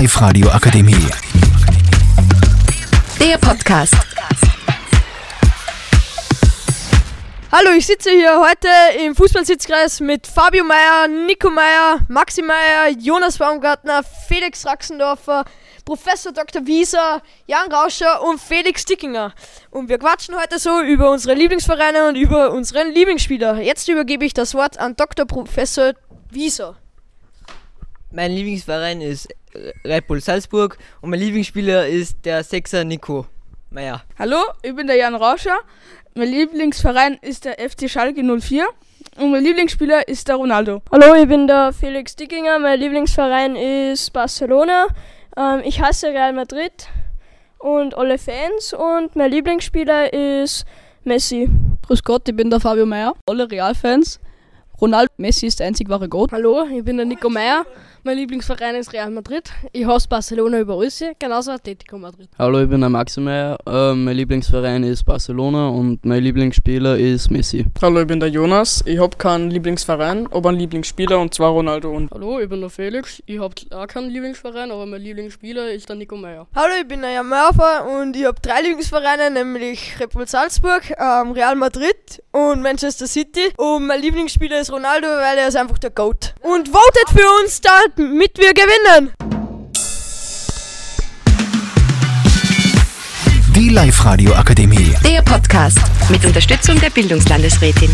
Live-Radio Akademie. Der Podcast. Hallo, ich sitze hier heute im Fußballsitzkreis mit Fabio Meyer, Nico Meyer, Maxi Meyer, Jonas Baumgartner, Felix Raxendorfer, Professor Dr. Wieser, Jan Rauscher und Felix Dickinger. Und wir quatschen heute so über unsere Lieblingsvereine und über unseren Lieblingsspieler. Jetzt übergebe ich das Wort an Dr. Professor Wieser. Mein Lieblingsverein ist Red Bull Salzburg und mein Lieblingsspieler ist der Sechser Nico Meyer. Hallo, ich bin der Jan Rauscher. Mein Lieblingsverein ist der FC Schalke 04 und mein Lieblingsspieler ist der Ronaldo. Hallo, ich bin der Felix Dickinger. Mein Lieblingsverein ist Barcelona. Ähm, ich hasse Real Madrid und alle Fans und mein Lieblingsspieler ist Messi. Grüß Gott, ich bin der Fabio Meyer. Alle Real-Fans. Ronaldo Messi ist der einzig wahre Gott. Hallo, ich bin der Nico Meyer. Mein Lieblingsverein ist Real Madrid. Ich hasse Barcelona über alles, genauso Atletico Madrid. Hallo, ich bin der Maxi Meyer. Äh, mein Lieblingsverein ist Barcelona und mein Lieblingsspieler ist Messi. Hallo, ich bin der Jonas. Ich habe keinen Lieblingsverein, aber einen Lieblingsspieler und zwar Ronaldo. Und Hallo, ich bin der Felix. Ich habe auch keinen Lieblingsverein, aber mein Lieblingsspieler ist der Nico Meyer. Hallo, ich bin der Jan Mörfer und ich habe drei Lieblingsvereine, nämlich Red Bull Salzburg, ähm, Real Madrid und Manchester City. Und mein Lieblingsspieler ist Ronaldo, weil er ist einfach der GOAT. Und votet für uns da mit wir gewinnen! Die Live-Radio Akademie. Der Podcast mit Unterstützung der Bildungslandesrätin.